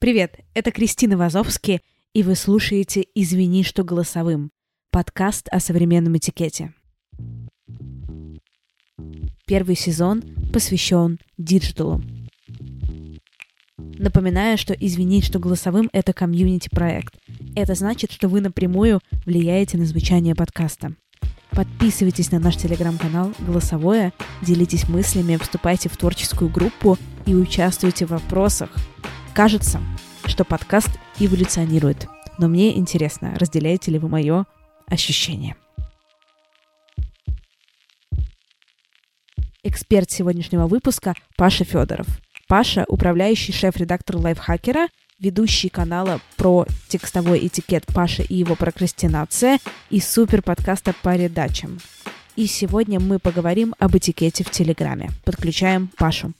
Привет, это Кристина Вазовски, и вы слушаете «Извини, что голосовым» — подкаст о современном этикете. Первый сезон посвящен диджиталу. Напоминаю, что «Извини, что голосовым» — это комьюнити-проект. Это значит, что вы напрямую влияете на звучание подкаста. Подписывайтесь на наш телеграм-канал «Голосовое», делитесь мыслями, вступайте в творческую группу и участвуйте в вопросах. Кажется, что подкаст эволюционирует, но мне интересно, разделяете ли вы мое ощущение. Эксперт сегодняшнего выпуска Паша Федоров. Паша – управляющий шеф-редактор лайфхакера, ведущий канала про текстовой этикет Паша и его прокрастинация и суперподкаста по редачам. И сегодня мы поговорим об этикете в Телеграме. Подключаем Пашу.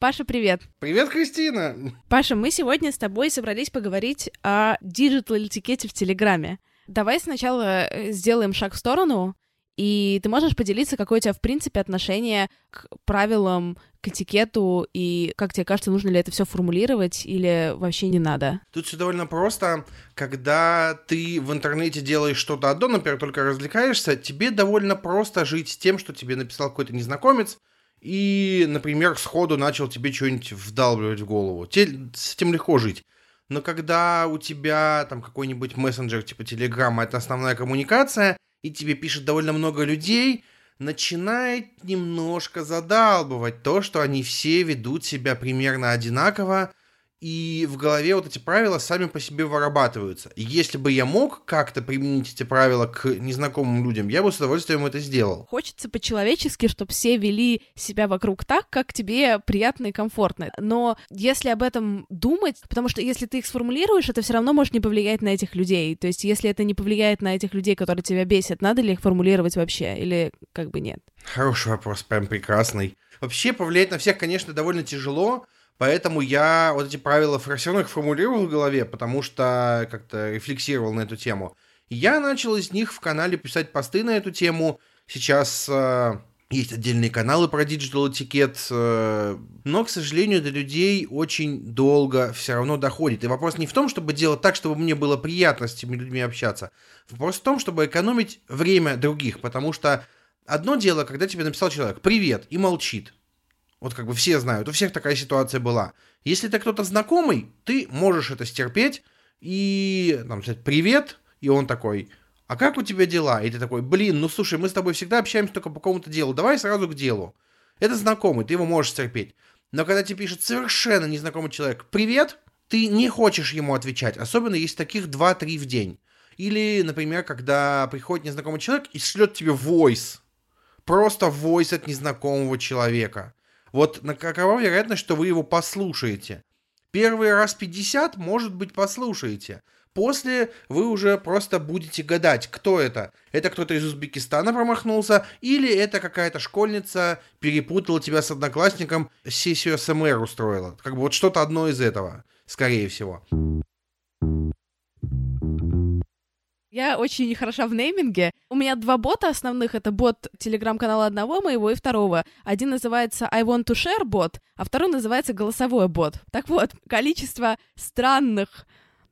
Паша, привет. Привет, Кристина! Паша, мы сегодня с тобой собрались поговорить о диджитал-этикете в Телеграме. Давай сначала э, сделаем шаг в сторону, и ты можешь поделиться, какое у тебя, в принципе, отношение к правилам, к этикету, и как тебе кажется, нужно ли это все формулировать или вообще не надо? Тут все довольно просто. Когда ты в интернете делаешь что-то одно, например, только развлекаешься, тебе довольно просто жить с тем, что тебе написал какой-то незнакомец, и, например, сходу начал тебе что-нибудь вдалбливать в голову. Те, с этим легко жить. Но когда у тебя там какой-нибудь мессенджер типа Телеграма, это основная коммуникация, и тебе пишет довольно много людей, начинает немножко задалбывать то, что они все ведут себя примерно одинаково, и в голове вот эти правила сами по себе вырабатываются. И если бы я мог как-то применить эти правила к незнакомым людям, я бы с удовольствием это сделал. Хочется по-человечески, чтобы все вели себя вокруг так, как тебе приятно и комфортно. Но если об этом думать, потому что если ты их сформулируешь, это все равно может не повлиять на этих людей. То есть если это не повлияет на этих людей, которые тебя бесят, надо ли их формулировать вообще или как бы нет? Хороший вопрос, прям прекрасный. Вообще повлиять на всех, конечно, довольно тяжело, Поэтому я вот эти правила все равно их формулировал в голове, потому что как-то рефлексировал на эту тему. Я начал из них в канале писать посты на эту тему. Сейчас э, есть отдельные каналы про диджитал этикет, э, но, к сожалению, до людей очень долго все равно доходит. И вопрос не в том, чтобы делать так, чтобы мне было приятно с этими людьми общаться. Вопрос в том, чтобы экономить время других, потому что одно дело, когда тебе написал человек «Привет» и молчит. Вот как бы все знают, у всех такая ситуация была. Если ты кто-то знакомый, ты можешь это стерпеть и там сказать «привет», и он такой «а как у тебя дела?» И ты такой «блин, ну слушай, мы с тобой всегда общаемся только по какому-то делу, давай сразу к делу». Это знакомый, ты его можешь терпеть. Но когда тебе пишет совершенно незнакомый человек «привет», ты не хочешь ему отвечать, особенно если таких 2-3 в день. Или, например, когда приходит незнакомый человек и шлет тебе войс. Просто войс от незнакомого человека. Вот на какова вероятность, что вы его послушаете? Первый раз 50, может быть, послушаете. После вы уже просто будете гадать, кто это. Это кто-то из Узбекистана промахнулся, или это какая-то школьница перепутала тебя с одноклассником, сессию СМР устроила. Как бы вот что-то одно из этого, скорее всего. Я очень хороша в нейминге. У меня два бота основных. Это бот телеграм-канала одного моего и второго. Один называется I want to share бот, а второй называется голосовой бот. Так вот, количество странных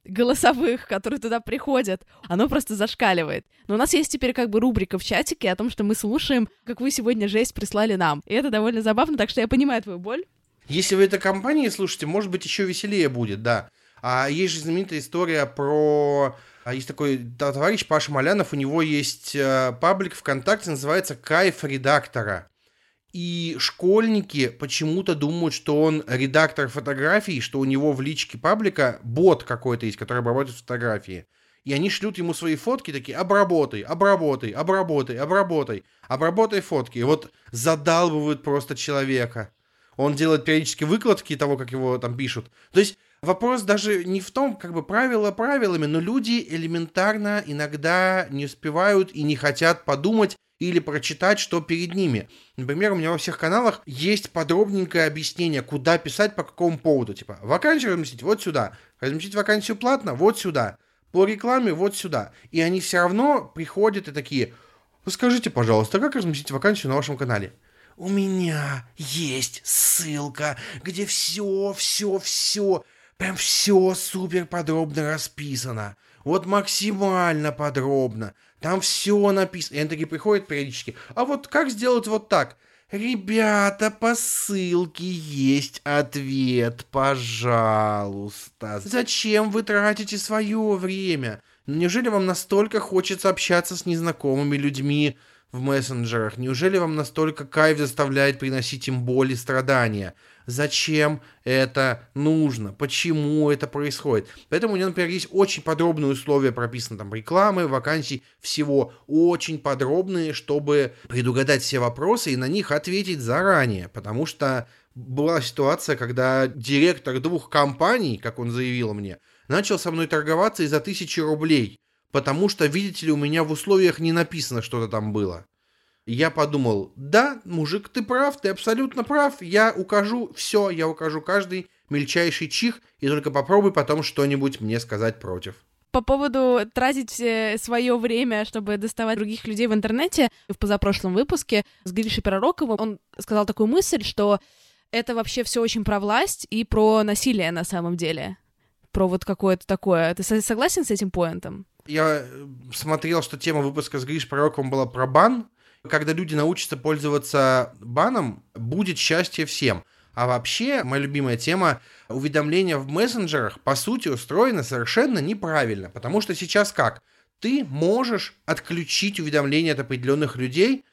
голосовых, которые туда приходят, оно просто зашкаливает. Но у нас есть теперь как бы рубрика в чатике о том, что мы слушаем, как вы сегодня жесть прислали нам. И это довольно забавно, так что я понимаю твою боль. Если вы это компании слушаете, может быть, еще веселее будет, да. А есть же знаменитая история про... а, Есть такой товарищ Паша Малянов, у него есть э, паблик ВКонтакте, называется «Кайф редактора». И школьники почему-то думают, что он редактор фотографий, что у него в личке паблика бот какой-то есть, который обрабатывает фотографии. И они шлют ему свои фотки такие, обработай, обработай, обработай, обработай, обработай фотки. И вот задалбывают просто человека. Он делает периодически выкладки того, как его там пишут. То есть вопрос даже не в том, как бы правила правилами, но люди элементарно иногда не успевают и не хотят подумать или прочитать, что перед ними. Например, у меня во всех каналах есть подробненькое объяснение, куда писать, по какому поводу. Типа, вакансию разместить вот сюда, разместить вакансию платно вот сюда, по рекламе вот сюда. И они все равно приходят и такие, скажите, пожалуйста, как разместить вакансию на вашем канале? У меня есть ссылка, где все, все, все, прям все супер подробно расписано. Вот максимально подробно. Там все написано. И они такие приходят периодически. А вот как сделать вот так? Ребята, по ссылке есть ответ, пожалуйста. Зачем вы тратите свое время? Неужели вам настолько хочется общаться с незнакомыми людьми в мессенджерах? Неужели вам настолько кайф заставляет приносить им боль и страдания? Зачем это нужно? Почему это происходит? Поэтому у меня, например, есть очень подробные условия прописаны там рекламы, вакансий, всего очень подробные, чтобы предугадать все вопросы и на них ответить заранее. Потому что была ситуация, когда директор двух компаний, как он заявил мне, начал со мной торговаться из-за тысячи рублей, потому что, видите ли, у меня в условиях не написано, что-то там было. Я подумал, да, мужик, ты прав, ты абсолютно прав, я укажу все, я укажу каждый мельчайший чих, и только попробуй потом что-нибудь мне сказать против. По поводу тратить свое время, чтобы доставать других людей в интернете, в позапрошлом выпуске с Гришей Пророковым он сказал такую мысль, что это вообще все очень про власть и про насилие на самом деле. Про вот какое-то такое. Ты со- согласен с этим поинтом? Я э, смотрел, что тема выпуска с Гриш Пророковым была про бан. Когда люди научатся пользоваться баном, будет счастье всем. А вообще, моя любимая тема, уведомления в мессенджерах, по сути, устроены совершенно неправильно. Потому что сейчас как? Ты можешь отключить уведомления от определенных людей,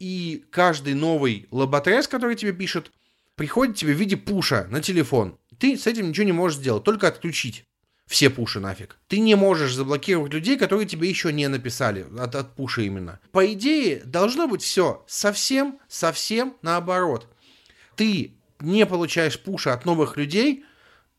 и каждый новый лоботрес, который тебе пишет, приходит тебе в виде пуша на телефон. Ты с этим ничего не можешь сделать, только отключить все пуши нафиг. Ты не можешь заблокировать людей, которые тебе еще не написали, от, от пуша именно. По идее, должно быть все совсем, совсем наоборот. Ты не получаешь пуша от новых людей,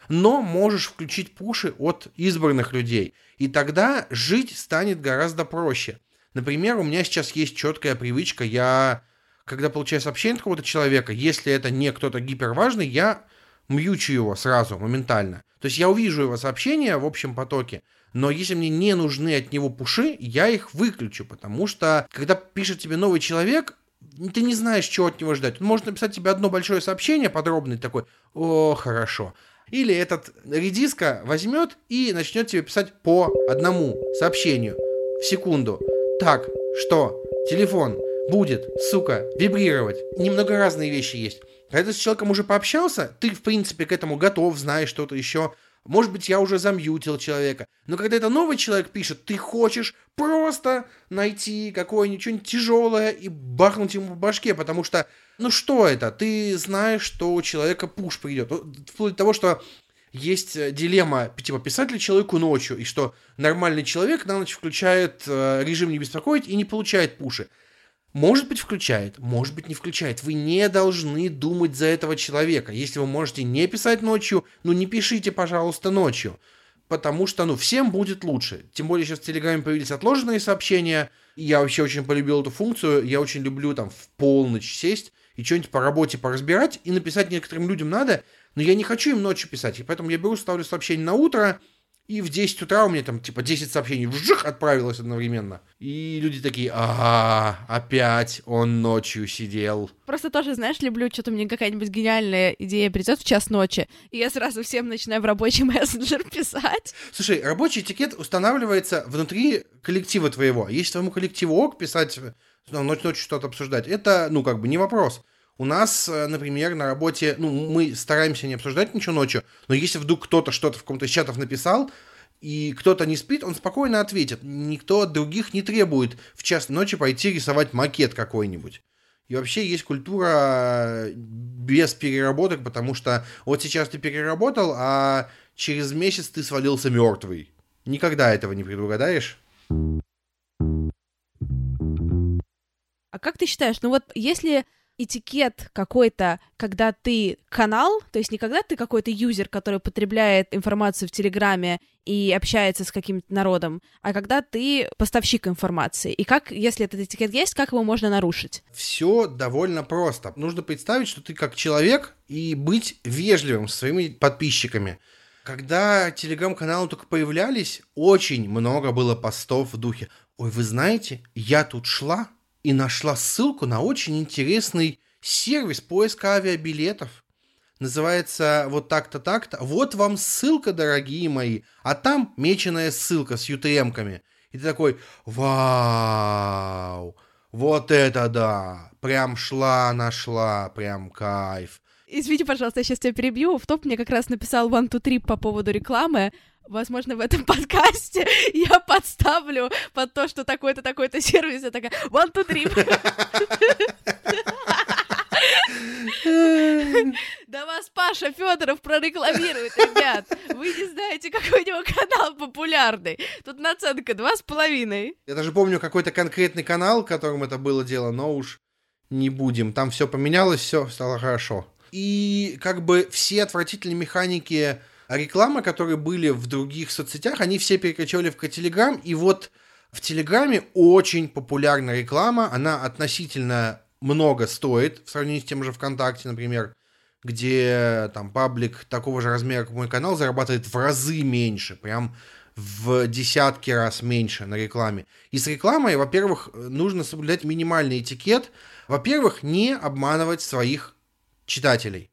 но можешь включить пуши от избранных людей. И тогда жить станет гораздо проще. Например, у меня сейчас есть четкая привычка, я, когда получаю сообщение от какого-то человека, если это не кто-то гиперважный, я мьючу его сразу, моментально. То есть я увижу его сообщения в общем потоке, но если мне не нужны от него пуши, я их выключу, потому что когда пишет тебе новый человек, ты не знаешь, чего от него ждать. Он может написать тебе одно большое сообщение подробное, такой, о, хорошо. Или этот редиска возьмет и начнет тебе писать по одному сообщению в секунду. Так, что? Телефон будет, сука, вибрировать. Немного разные вещи есть. Когда ты с человеком уже пообщался, ты, в принципе, к этому готов, знаешь что-то еще. Может быть, я уже замьютил человека. Но когда это новый человек пишет, ты хочешь просто найти какое-нибудь что-нибудь тяжелое и бахнуть ему по башке, потому что, ну что это? Ты знаешь, что у человека пуш придет. Вплоть до того, что есть э, дилемма, типа, писать ли человеку ночью, и что нормальный человек на ночь включает э, режим не беспокоить и не получает пуши. Может быть, включает, может быть, не включает. Вы не должны думать за этого человека. Если вы можете не писать ночью, ну не пишите, пожалуйста, ночью. Потому что, ну, всем будет лучше. Тем более сейчас в Телеграме появились отложенные сообщения. Я вообще очень полюбил эту функцию. Я очень люблю там в полночь сесть и что-нибудь по работе поразбирать и написать некоторым людям надо, но я не хочу им ночью писать. И поэтому я беру, ставлю сообщение на утро, И в 10 утра у меня там типа 10 сообщений вжих отправилось одновременно. И люди такие, ага, опять он ночью сидел. Просто тоже, знаешь, люблю, что-то мне какая-нибудь гениальная идея придет в час ночи, и я сразу всем начинаю в рабочий мессенджер писать. Слушай, рабочий этикет устанавливается внутри коллектива твоего. Если твоему коллективу ок писать, ну, ночь ночью что-то обсуждать, это, ну, как бы не вопрос. У нас, э, например, на работе, ну, мы стараемся не обсуждать ничего ночью, но если вдруг кто-то что-то в каком-то из чатов написал, и кто-то не спит, он спокойно ответит. Никто от других не требует в час ночи пойти рисовать макет какой-нибудь. И вообще есть культура без переработок, потому что вот сейчас ты переработал, а через месяц ты свалился мертвый. Никогда этого не предугадаешь. А как ты считаешь, ну вот если этикет какой-то, когда ты канал, то есть не когда ты какой-то юзер, который потребляет информацию в Телеграме и общается с каким-то народом, а когда ты поставщик информации. И как, если этот этикет есть, как его можно нарушить? Все довольно просто. Нужно представить, что ты как человек и быть вежливым со своими подписчиками. Когда телеграм-каналы только появлялись, очень много было постов в духе «Ой, вы знаете, я тут шла, и нашла ссылку на очень интересный сервис поиска авиабилетов. Называется вот так-то, так-то. Вот вам ссылка, дорогие мои. А там меченая ссылка с UTM-ками. И ты такой, вау, вот это да. Прям шла, нашла, прям кайф. Извините, пожалуйста, я сейчас тебя перебью. В топ мне как раз написал One Two Three по поводу рекламы. Возможно, в этом подкасте я подставлю под то, что такой-то, такой-то сервис. Я такая, one, two, three. Да вас Паша Федоров прорекламирует, ребят. Вы не знаете, какой у него канал популярный. Тут наценка два с половиной. Я даже помню какой-то конкретный канал, которым это было дело, но уж не будем. Там все поменялось, все стало хорошо. И как бы все отвратительные механики а рекламы, которые были в других соцсетях, они все перекочевали в Телеграм, и вот в Телеграме очень популярна реклама, она относительно много стоит в сравнении с тем же ВКонтакте, например, где там паблик такого же размера, как мой канал, зарабатывает в разы меньше, прям в десятки раз меньше на рекламе. И с рекламой, во-первых, нужно соблюдать минимальный этикет. Во-первых, не обманывать своих читателей.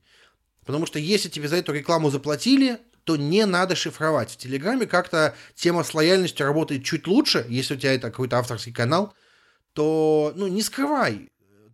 Потому что если тебе за эту рекламу заплатили, то не надо шифровать. В Телеграме как-то тема с лояльностью работает чуть лучше, если у тебя это какой-то авторский канал, то ну, не скрывай.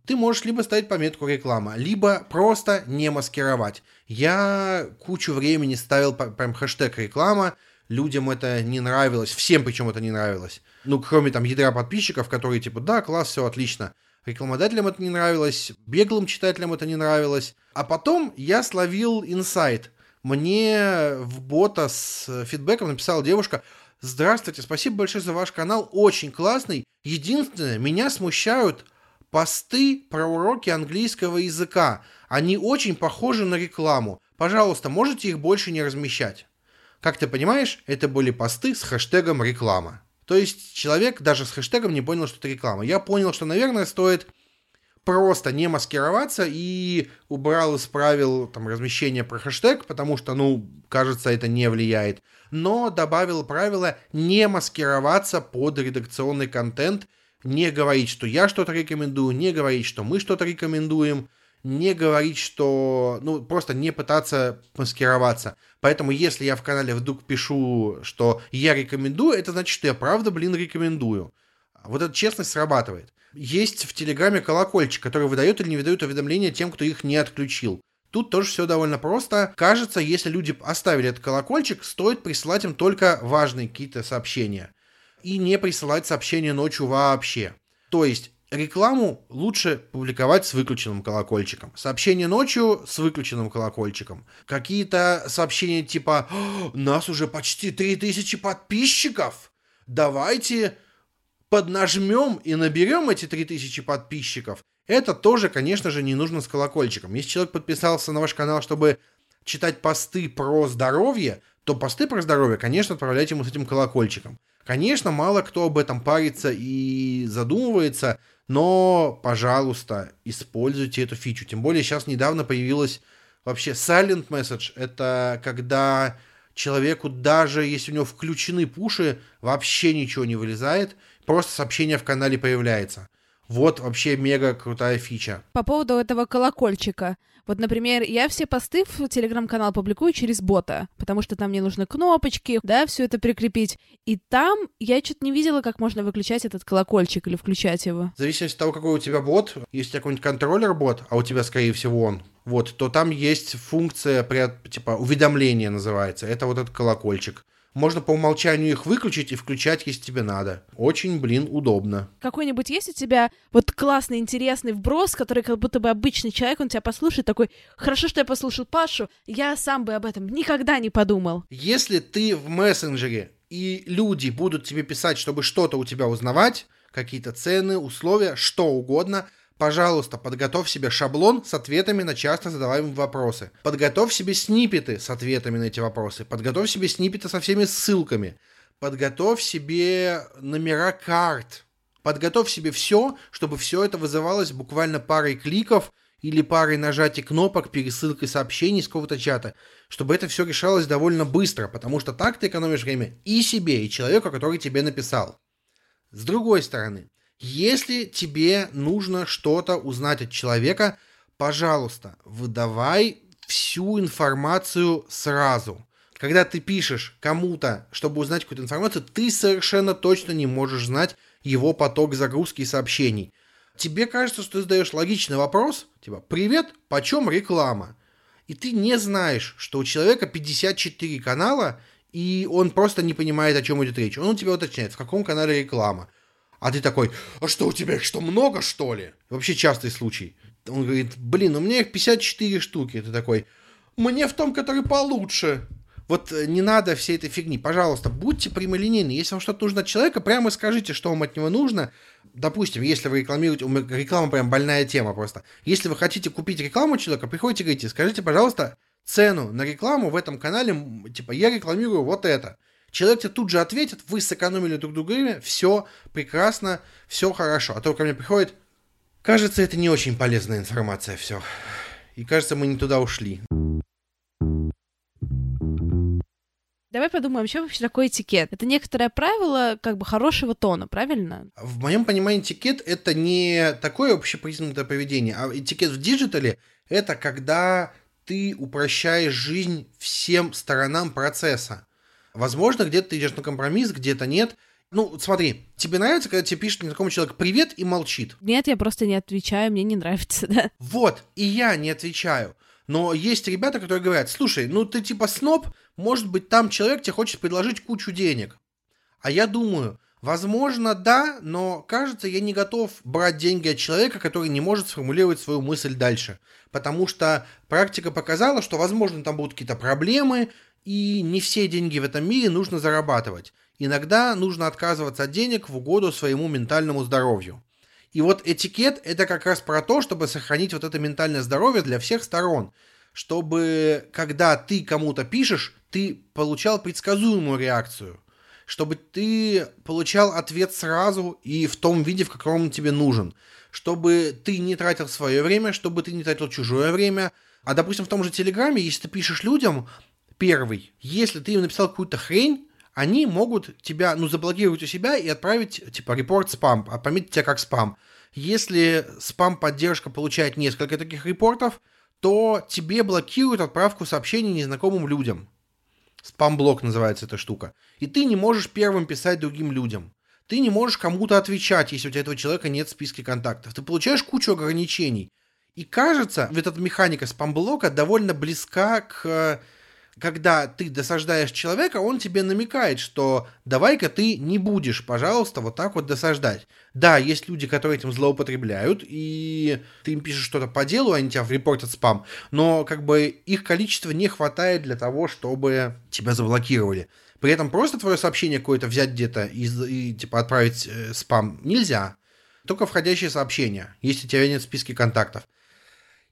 Ты можешь либо ставить пометку реклама, либо просто не маскировать. Я кучу времени ставил прям хэштег реклама, людям это не нравилось, всем причем это не нравилось. Ну, кроме там ядра подписчиков, которые типа, да, класс, все отлично. Рекламодателям это не нравилось, беглым читателям это не нравилось. А потом я словил инсайт – мне в бота с фидбэком написала девушка, Здравствуйте, спасибо большое за ваш канал, очень классный. Единственное, меня смущают посты про уроки английского языка. Они очень похожи на рекламу. Пожалуйста, можете их больше не размещать. Как ты понимаешь, это были посты с хэштегом реклама. То есть человек даже с хэштегом не понял, что это реклама. Я понял, что, наверное, стоит просто не маскироваться и убрал, исправил там размещение про хэштег, потому что, ну, кажется, это не влияет. Но добавил правило не маскироваться под редакционный контент, не говорить, что я что-то рекомендую, не говорить, что мы что-то рекомендуем, не говорить, что... Ну, просто не пытаться маскироваться. Поэтому, если я в канале вдруг пишу, что я рекомендую, это значит, что я правда, блин, рекомендую. Вот эта честность срабатывает. Есть в Телеграме колокольчик, который выдает или не выдает уведомления тем, кто их не отключил. Тут тоже все довольно просто. Кажется, если люди оставили этот колокольчик, стоит присылать им только важные какие-то сообщения. И не присылать сообщения ночью вообще. То есть рекламу лучше публиковать с выключенным колокольчиком. Сообщения ночью с выключенным колокольчиком. Какие-то сообщения типа «Нас уже почти 3000 подписчиков! Давайте поднажмем и наберем эти 3000 подписчиков, это тоже, конечно же, не нужно с колокольчиком. Если человек подписался на ваш канал, чтобы читать посты про здоровье, то посты про здоровье, конечно, отправляйте ему с этим колокольчиком. Конечно, мало кто об этом парится и задумывается, но, пожалуйста, используйте эту фичу. Тем более сейчас недавно появилась вообще silent message. Это когда человеку даже если у него включены пуши, вообще ничего не вылезает, просто сообщение в канале появляется. Вот вообще мега крутая фича. По поводу этого колокольчика. Вот, например, я все посты в телеграм-канал публикую через бота, потому что там мне нужны кнопочки, да, все это прикрепить. И там я что-то не видела, как можно выключать этот колокольчик или включать его. В зависимости от того, какой у тебя бот, если у тебя какой-нибудь контроллер-бот, а у тебя, скорее всего, он, вот, то там есть функция, типа, уведомления называется. Это вот этот колокольчик. Можно по умолчанию их выключить и включать, если тебе надо. Очень, блин, удобно. Какой-нибудь есть у тебя вот классный, интересный вброс, который как будто бы обычный человек, он тебя послушает, такой, хорошо, что я послушал Пашу, я сам бы об этом никогда не подумал. Если ты в мессенджере и люди будут тебе писать, чтобы что-то у тебя узнавать, какие-то цены, условия, что угодно, пожалуйста, подготовь себе шаблон с ответами на часто задаваемые вопросы. Подготовь себе снипеты с ответами на эти вопросы. Подготовь себе снипеты со всеми ссылками. Подготовь себе номера карт. Подготовь себе все, чтобы все это вызывалось буквально парой кликов или парой нажатий кнопок, пересылкой сообщений с какого-то чата, чтобы это все решалось довольно быстро, потому что так ты экономишь время и себе, и человеку, который тебе написал. С другой стороны, если тебе нужно что-то узнать от человека, пожалуйста, выдавай всю информацию сразу. Когда ты пишешь кому-то, чтобы узнать какую-то информацию, ты совершенно точно не можешь знать его поток загрузки и сообщений. Тебе кажется, что ты задаешь логичный вопрос, типа «Привет, почем реклама?» И ты не знаешь, что у человека 54 канала, и он просто не понимает, о чем идет речь. Он у тебя уточняет, в каком канале реклама. А ты такой, а что, у тебя их что, много, что ли? Вообще частый случай. Он говорит, блин, у меня их 54 штуки. Ты такой, мне в том, который получше. Вот э, не надо всей этой фигни. Пожалуйста, будьте прямолинейны. Если вам что-то нужно от человека, прямо скажите, что вам от него нужно. Допустим, если вы рекламируете... у меня Реклама прям больная тема просто. Если вы хотите купить рекламу человека, приходите и говорите, скажите, пожалуйста, цену на рекламу в этом канале, типа, я рекламирую вот это. Человек тебе тут же ответит, вы сэкономили друг другу время, все прекрасно, все хорошо. А то ко мне приходит, кажется, это не очень полезная информация, все. И кажется, мы не туда ушли. Давай подумаем, что вообще такое этикет? Это некоторое правило как бы хорошего тона, правильно? В моем понимании этикет это не такое общепризнанное поведение, а этикет в диджитале это когда ты упрощаешь жизнь всем сторонам процесса. Возможно, где-то ты идешь на компромисс, где-то нет. Ну, смотри, тебе нравится, когда тебе пишет незнакомый человек «привет» и молчит? Нет, я просто не отвечаю, мне не нравится, да. Вот, и я не отвечаю. Но есть ребята, которые говорят, слушай, ну ты типа сноб, может быть там человек тебе хочет предложить кучу денег. А я думаю, возможно, да, но кажется, я не готов брать деньги от человека, который не может сформулировать свою мысль дальше. Потому что практика показала, что, возможно, там будут какие-то проблемы, и не все деньги в этом мире нужно зарабатывать. Иногда нужно отказываться от денег в угоду своему ментальному здоровью. И вот этикет это как раз про то, чтобы сохранить вот это ментальное здоровье для всех сторон. Чтобы, когда ты кому-то пишешь, ты получал предсказуемую реакцию. Чтобы ты получал ответ сразу и в том виде, в каком он тебе нужен. Чтобы ты не тратил свое время, чтобы ты не тратил чужое время. А, допустим, в том же Телеграме, если ты пишешь людям, первый, если ты им написал какую-то хрень, они могут тебя, ну, заблокировать у себя и отправить, типа, репорт спам, а пометить тебя как спам. Если спам-поддержка получает несколько таких репортов, то тебе блокируют отправку сообщений незнакомым людям. Спам-блок называется эта штука. И ты не можешь первым писать другим людям. Ты не можешь кому-то отвечать, если у тебя этого человека нет в списке контактов. Ты получаешь кучу ограничений. И кажется, вот эта механика спам-блока довольно близка к э, когда ты досаждаешь человека, он тебе намекает, что давай-ка ты не будешь, пожалуйста, вот так вот досаждать. Да, есть люди, которые этим злоупотребляют, и ты им пишешь что-то по делу, они тебя репортят спам, но как бы их количества не хватает для того, чтобы тебя заблокировали. При этом просто твое сообщение какое-то взять где-то и, и типа отправить э, спам нельзя. Только входящие сообщения, если тебя нет в списке контактов.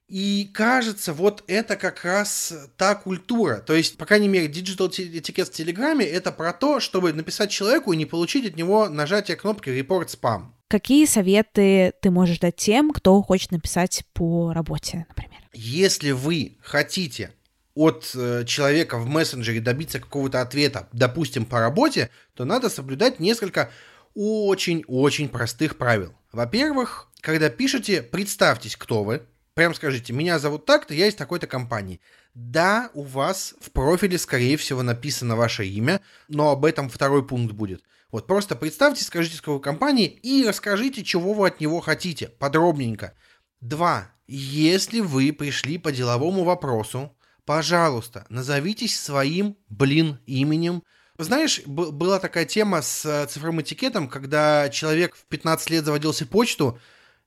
И кажется, вот это как раз та культура. То есть, по крайней мере, диджитал этикет в Телеграме это про то, чтобы написать человеку и не получить от него нажатие кнопки «Report spam». Какие советы ты можешь дать тем, кто хочет написать по работе, например? Если вы хотите от э, человека в мессенджере добиться какого-то ответа, допустим, по работе, то надо соблюдать несколько очень-очень простых правил. Во-первых, когда пишете, представьтесь, кто вы. Прям скажите, меня зовут так-то, я из такой-то компании. Да, у вас в профиле, скорее всего, написано ваше имя, но об этом второй пункт будет. Вот просто представьте, скажите, с какой компании, и расскажите, чего вы от него хотите, подробненько. Два. Если вы пришли по деловому вопросу, пожалуйста, назовитесь своим, блин, именем, знаешь, б- была такая тема с э, цифровым этикетом, когда человек в 15 лет заводился почту,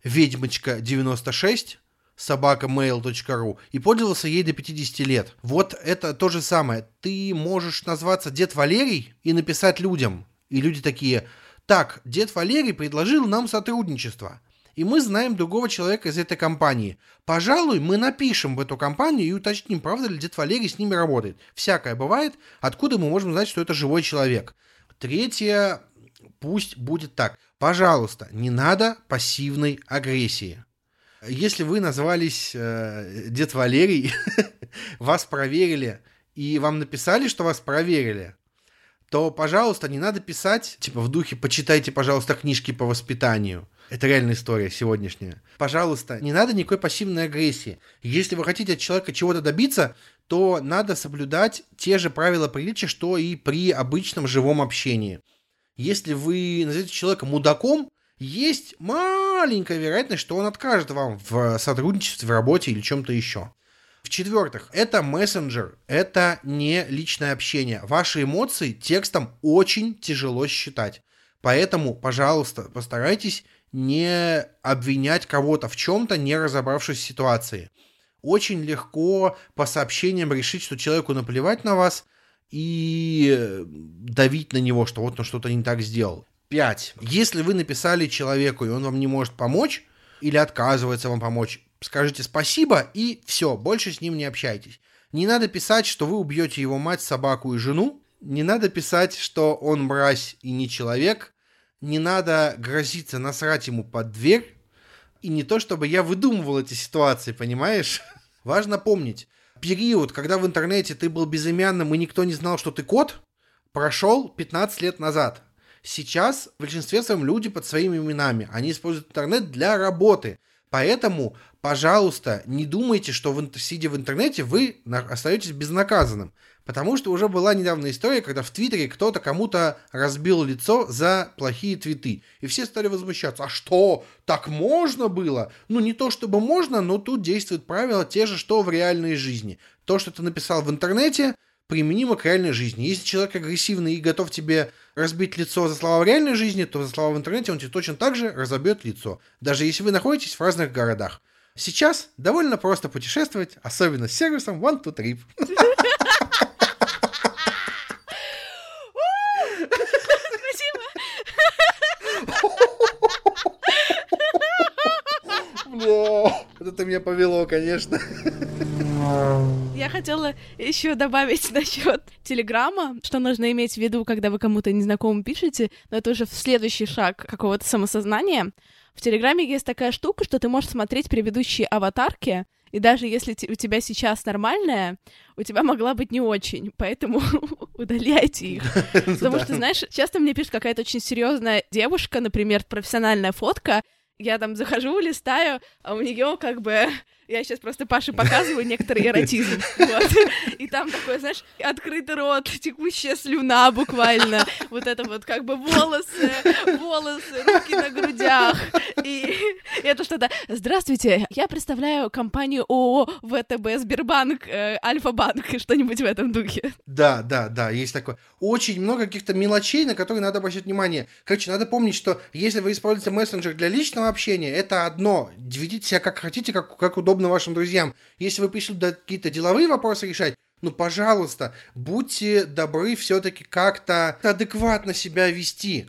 ведьмочка 96, собакамейл.ру и пользовался ей до 50 лет. Вот это то же самое. Ты можешь назваться Дед Валерий и написать людям. И люди такие, так, Дед Валерий предложил нам сотрудничество. И мы знаем другого человека из этой компании. Пожалуй, мы напишем в эту компанию и уточним, правда ли Дед Валерий с ними работает. Всякое бывает. Откуда мы можем знать, что это живой человек? Третье, пусть будет так. Пожалуйста, не надо пассивной агрессии. Если вы назвались э, Дед Валерий, вас проверили, и вам написали, что вас проверили, то, пожалуйста, не надо писать, типа, в духе «почитайте, пожалуйста, книжки по воспитанию». Это реальная история сегодняшняя. Пожалуйста, не надо никакой пассивной агрессии. Если вы хотите от человека чего-то добиться, то надо соблюдать те же правила приличия, что и при обычном живом общении. Если вы назовете человека мудаком, есть маленькая вероятность, что он откажет вам в сотрудничестве, в работе или чем-то еще. В-четвертых, это мессенджер, это не личное общение. Ваши эмоции текстом очень тяжело считать. Поэтому, пожалуйста, постарайтесь не обвинять кого-то в чем-то, не разобравшись в ситуации. Очень легко по сообщениям решить, что человеку наплевать на вас и давить на него, что вот он что-то не так сделал. Пять. Если вы написали человеку, и он вам не может помочь, или отказывается вам помочь, скажите спасибо и все, больше с ним не общайтесь. Не надо писать, что вы убьете его мать, собаку и жену. Не надо писать, что он мразь и не человек не надо грозиться насрать ему под дверь. И не то, чтобы я выдумывал эти ситуации, понимаешь? Важно помнить, период, когда в интернете ты был безымянным и никто не знал, что ты кот, прошел 15 лет назад. Сейчас в большинстве своем люди под своими именами. Они используют интернет для работы. Поэтому, пожалуйста, не думайте, что в, сидя в интернете вы остаетесь безнаказанным. Потому что уже была недавно история, когда в Твиттере кто-то кому-то разбил лицо за плохие твиты. И все стали возмущаться. А что? Так можно было? Ну, не то чтобы можно, но тут действуют правила те же, что в реальной жизни. То, что ты написал в интернете, применимо к реальной жизни. Если человек агрессивный и готов тебе разбить лицо за слова в реальной жизни, то за слова в интернете он тебе точно так же разобьет лицо. Даже если вы находитесь в разных городах. Сейчас довольно просто путешествовать, особенно с сервисом One to Trip. Бля, это меня повело, конечно. Я хотела еще добавить насчет Телеграма, что нужно иметь в виду, когда вы кому-то незнакомому пишете, но это уже в следующий шаг какого-то самосознания. В Телеграме есть такая штука, что ты можешь смотреть предыдущие аватарки, и даже если у тебя сейчас нормальная, у тебя могла быть не очень, поэтому удаляйте их. Потому что, знаешь, часто мне пишет какая-то очень серьезная девушка, например, профессиональная фотка, я там захожу, листаю, а у нее как бы я сейчас просто Паше показываю некоторый эротизм. Вот. И там такой, знаешь, открытый рот, текущая слюна буквально. Вот это вот как бы волосы, волосы, руки на грудях. И это что-то... Здравствуйте, я представляю компанию ООО ВТБ Сбербанк, э, Альфа-банк, что-нибудь в этом духе. Да, да, да, есть такое. Очень много каких-то мелочей, на которые надо обращать внимание. Короче, надо помнить, что если вы используете мессенджер для личного общения, это одно. Ведите себя как хотите, как, как удобно удобно вашим друзьям. Если вы пришли какие-то деловые вопросы решать, ну, пожалуйста, будьте добры все-таки как-то адекватно себя вести.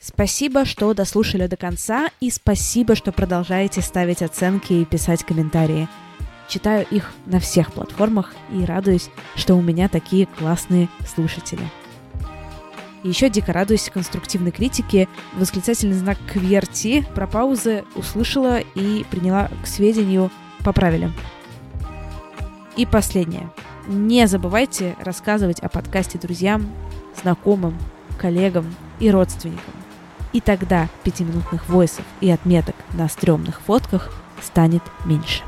Спасибо, что дослушали до конца, и спасибо, что продолжаете ставить оценки и писать комментарии. Читаю их на всех платформах и радуюсь, что у меня такие классные слушатели. И еще дико радуюсь конструктивной критике. Восклицательный знак QWERTY про паузы услышала и приняла к сведению, поправили. И последнее. Не забывайте рассказывать о подкасте друзьям, знакомым, коллегам и родственникам. И тогда пятиминутных войсов и отметок на стрёмных фотках станет меньше.